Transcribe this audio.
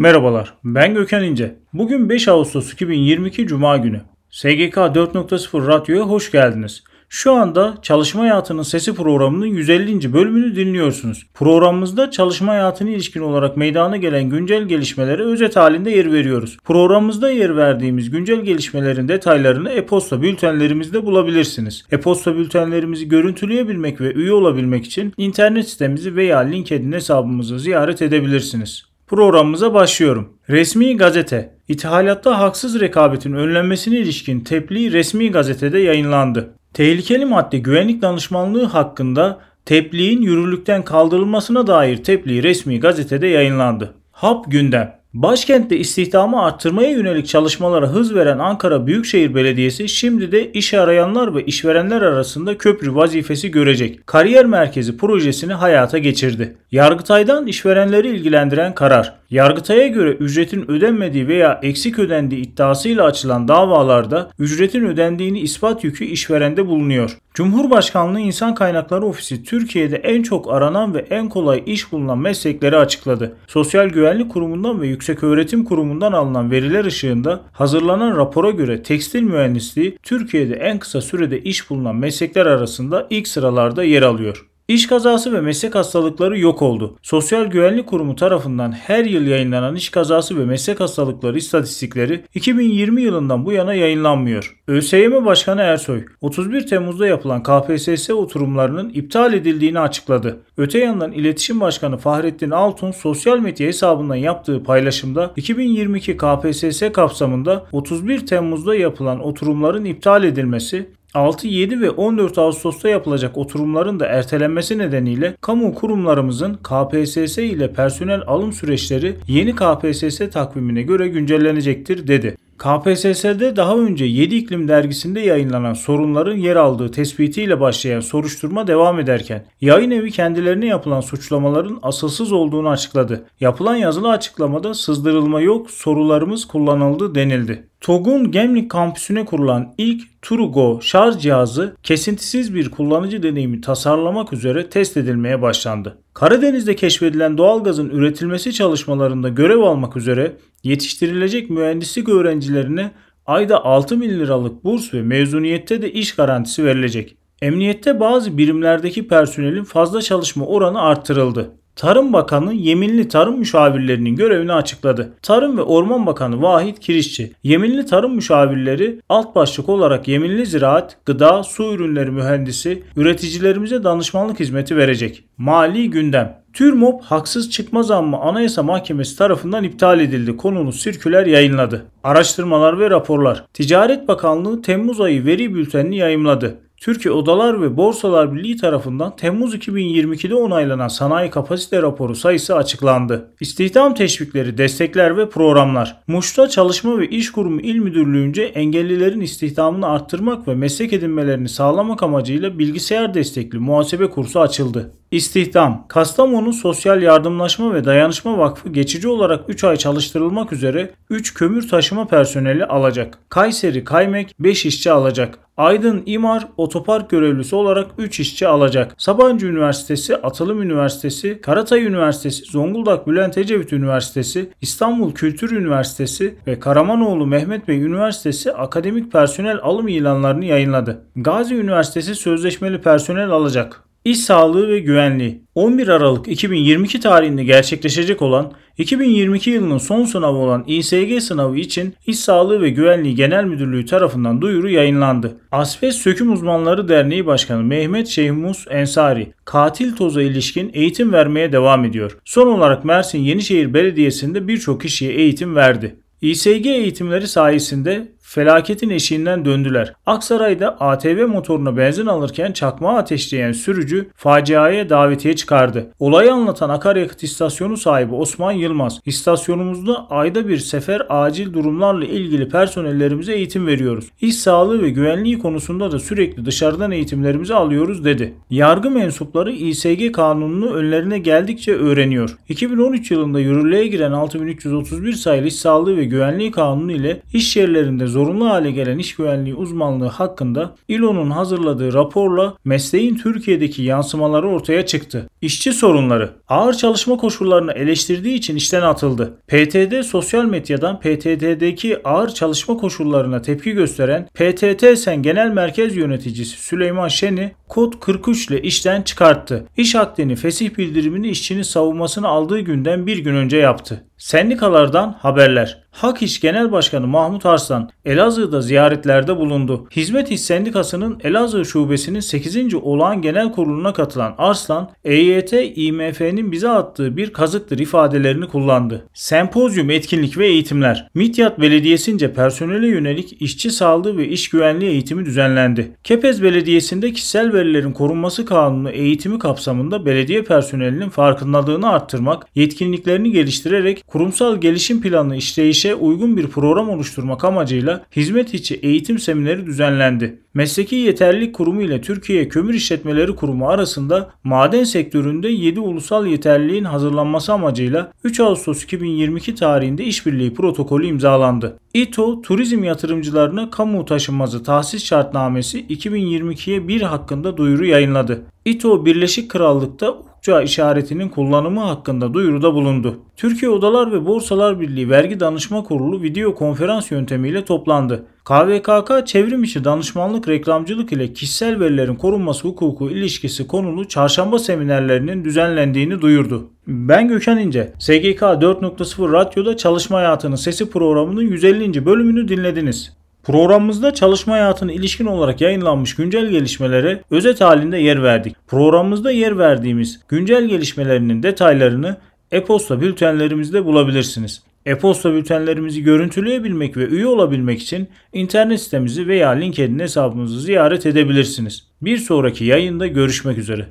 Merhabalar, ben Gökhan İnce. Bugün 5 Ağustos 2022 Cuma günü. SGK 4.0 Radyo'ya hoş geldiniz. Şu anda Çalışma Hayatının Sesi programının 150. bölümünü dinliyorsunuz. Programımızda çalışma hayatına ilişkin olarak meydana gelen güncel gelişmelere özet halinde yer veriyoruz. Programımızda yer verdiğimiz güncel gelişmelerin detaylarını e-posta bültenlerimizde bulabilirsiniz. E-posta bültenlerimizi görüntüleyebilmek ve üye olabilmek için internet sitemizi veya LinkedIn hesabımızı ziyaret edebilirsiniz. Programımıza başlıyorum. Resmi gazete. İthalatta haksız rekabetin önlenmesine ilişkin tebliğ resmi gazetede yayınlandı. Tehlikeli madde güvenlik danışmanlığı hakkında tebliğin yürürlükten kaldırılmasına dair tebliğ resmi gazetede yayınlandı. HAP gündem. Başkentte istihdamı arttırmaya yönelik çalışmalara hız veren Ankara Büyükşehir Belediyesi şimdi de iş arayanlar ve işverenler arasında köprü vazifesi görecek. Kariyer Merkezi projesini hayata geçirdi. Yargıtay'dan işverenleri ilgilendiren karar. Yargıtay'a göre ücretin ödenmediği veya eksik ödendiği iddiasıyla açılan davalarda ücretin ödendiğini ispat yükü işverende bulunuyor. Cumhurbaşkanlığı İnsan Kaynakları Ofisi Türkiye'de en çok aranan ve en kolay iş bulunan meslekleri açıkladı. Sosyal Güvenlik Kurumu'ndan ve Yüksek Öğretim Kurumu'ndan alınan veriler ışığında hazırlanan rapora göre tekstil mühendisliği Türkiye'de en kısa sürede iş bulunan meslekler arasında ilk sıralarda yer alıyor. İş kazası ve meslek hastalıkları yok oldu. Sosyal Güvenlik Kurumu tarafından her yıl yayınlanan iş kazası ve meslek hastalıkları istatistikleri 2020 yılından bu yana yayınlanmıyor. ÖSYM Başkanı Ersoy, 31 Temmuz'da yapılan KPSS oturumlarının iptal edildiğini açıkladı. Öte yandan İletişim Başkanı Fahrettin Altun sosyal medya hesabından yaptığı paylaşımda 2022 KPSS kapsamında 31 Temmuz'da yapılan oturumların iptal edilmesi 6, 7 ve 14 Ağustos'ta yapılacak oturumların da ertelenmesi nedeniyle kamu kurumlarımızın KPSS ile personel alım süreçleri yeni KPSS takvimine göre güncellenecektir dedi. KPSS'de daha önce 7 iklim dergisinde yayınlanan sorunların yer aldığı tespitiyle başlayan soruşturma devam ederken yayın evi kendilerine yapılan suçlamaların asılsız olduğunu açıkladı. Yapılan yazılı açıklamada sızdırılma yok, sorularımız kullanıldı denildi. TOG'un Gemlik kampüsüne kurulan ilk Turugo şarj cihazı kesintisiz bir kullanıcı deneyimi tasarlamak üzere test edilmeye başlandı. Karadeniz'de keşfedilen doğalgazın üretilmesi çalışmalarında görev almak üzere yetiştirilecek mühendislik öğrencilerine ayda 6 bin liralık burs ve mezuniyette de iş garantisi verilecek. Emniyette bazı birimlerdeki personelin fazla çalışma oranı arttırıldı. Tarım Bakanı yeminli tarım müşavirlerinin görevini açıkladı. Tarım ve Orman Bakanı Vahit Kirişçi, yeminli tarım müşavirleri alt başlık olarak yeminli ziraat, gıda, su ürünleri mühendisi, üreticilerimize danışmanlık hizmeti verecek. Mali gündem. TÜRMOP haksız çıkma zammı Anayasa Mahkemesi tarafından iptal edildi konulu sirküler yayınladı. Araştırmalar ve raporlar. Ticaret Bakanlığı Temmuz ayı veri bültenini yayımladı. Türkiye Odalar ve Borsalar Birliği tarafından Temmuz 2022'de onaylanan sanayi kapasite raporu sayısı açıklandı. İstihdam teşvikleri, destekler ve programlar. Muş'ta Çalışma ve İş Kurumu İl Müdürlüğü'nce engellilerin istihdamını arttırmak ve meslek edinmelerini sağlamak amacıyla bilgisayar destekli muhasebe kursu açıldı. İstihdam Kastamonu Sosyal Yardımlaşma ve Dayanışma Vakfı geçici olarak 3 ay çalıştırılmak üzere 3 kömür taşıma personeli alacak. Kayseri Kaymek 5 işçi alacak. Aydın İmar otopark görevlisi olarak 3 işçi alacak. Sabancı Üniversitesi, Atılım Üniversitesi, Karatay Üniversitesi, Zonguldak Bülent Ecevit Üniversitesi, İstanbul Kültür Üniversitesi ve Karamanoğlu Mehmet Bey Üniversitesi akademik personel alım ilanlarını yayınladı. Gazi Üniversitesi sözleşmeli personel alacak. İş sağlığı ve güvenliği 11 Aralık 2022 tarihinde gerçekleşecek olan 2022 yılının son sınavı olan İSG sınavı için İş Sağlığı ve Güvenliği Genel Müdürlüğü tarafından duyuru yayınlandı. Asbest Söküm Uzmanları Derneği Başkanı Mehmet Şeyhmus Ensari katil toza ilişkin eğitim vermeye devam ediyor. Son olarak Mersin Yenişehir Belediyesi'nde birçok kişiye eğitim verdi. İSG eğitimleri sayesinde felaketin eşiğinden döndüler. Aksaray'da ATV motoruna benzin alırken çakmağı ateşleyen sürücü faciaya davetiye çıkardı. Olayı anlatan akaryakıt istasyonu sahibi Osman Yılmaz, istasyonumuzda ayda bir sefer acil durumlarla ilgili personellerimize eğitim veriyoruz. İş sağlığı ve güvenliği konusunda da sürekli dışarıdan eğitimlerimizi alıyoruz dedi. Yargı mensupları İSG kanununu önlerine geldikçe öğreniyor. 2013 yılında yürürlüğe giren 6331 sayılı İş Sağlığı ve Güvenliği Kanunu ile iş yerlerinde zorunlu hale gelen iş güvenliği uzmanlığı hakkında İLO'nun hazırladığı raporla mesleğin Türkiye'deki yansımaları ortaya çıktı. İşçi sorunları ağır çalışma koşullarını eleştirdiği için işten atıldı. PTT sosyal medyadan PTT'deki ağır çalışma koşullarına tepki gösteren PTT Sen Genel Merkez Yöneticisi Süleyman Şen'i kod 43 ile işten çıkarttı. İş Akdeni fesih bildirimini işçinin savunmasını aldığı günden bir gün önce yaptı. Sendikalardan haberler. Hak İş Genel Başkanı Mahmut Arslan Elazığ'da ziyaretlerde bulundu. Hizmet İş Sendikası'nın Elazığ Şubesi'nin 8. olağan genel kuruluna katılan Arslan, EYT IMF'nin bize attığı bir kazıktır ifadelerini kullandı. Sempozyum etkinlik ve eğitimler. Midyat Belediyesi'nce personele yönelik işçi sağlığı ve iş güvenliği eğitimi düzenlendi. Kepez Belediyesi'nde kişisel verilerin korunması kanunu eğitimi kapsamında belediye personelinin farkındalığını arttırmak, yetkinliklerini geliştirerek kurumsal gelişim planı işleyişe uygun bir program oluşturmak amacıyla hizmet içi eğitim semineri düzenlendi. Mesleki Yeterlilik Kurumu ile Türkiye Kömür İşletmeleri Kurumu arasında maden sektöründe 7 ulusal yeterliliğin hazırlanması amacıyla 3 Ağustos 2022 tarihinde işbirliği protokolü imzalandı. İTO, turizm yatırımcılarına kamu taşınmazı tahsis şartnamesi 2022'ye 1 hakkında duyuru yayınladı. İTO Birleşik Krallık'ta ukça işaretinin kullanımı hakkında duyuruda bulundu. Türkiye Odalar ve Borsalar Birliği Vergi Danışma Kurulu video konferans yöntemiyle toplandı. KVKK çevrim içi danışmanlık reklamcılık ile kişisel verilerin korunması hukuku ilişkisi konulu çarşamba seminerlerinin düzenlendiğini duyurdu. Ben Gökhan İnce. SGK 4.0 Radyo'da Çalışma Hayatının Sesi programının 150. bölümünü dinlediniz. Programımızda çalışma hayatına ilişkin olarak yayınlanmış güncel gelişmelere özet halinde yer verdik. Programımızda yer verdiğimiz güncel gelişmelerinin detaylarını e-posta bültenlerimizde bulabilirsiniz. E-posta bültenlerimizi görüntüleyebilmek ve üye olabilmek için internet sitemizi veya LinkedIn hesabımızı ziyaret edebilirsiniz. Bir sonraki yayında görüşmek üzere.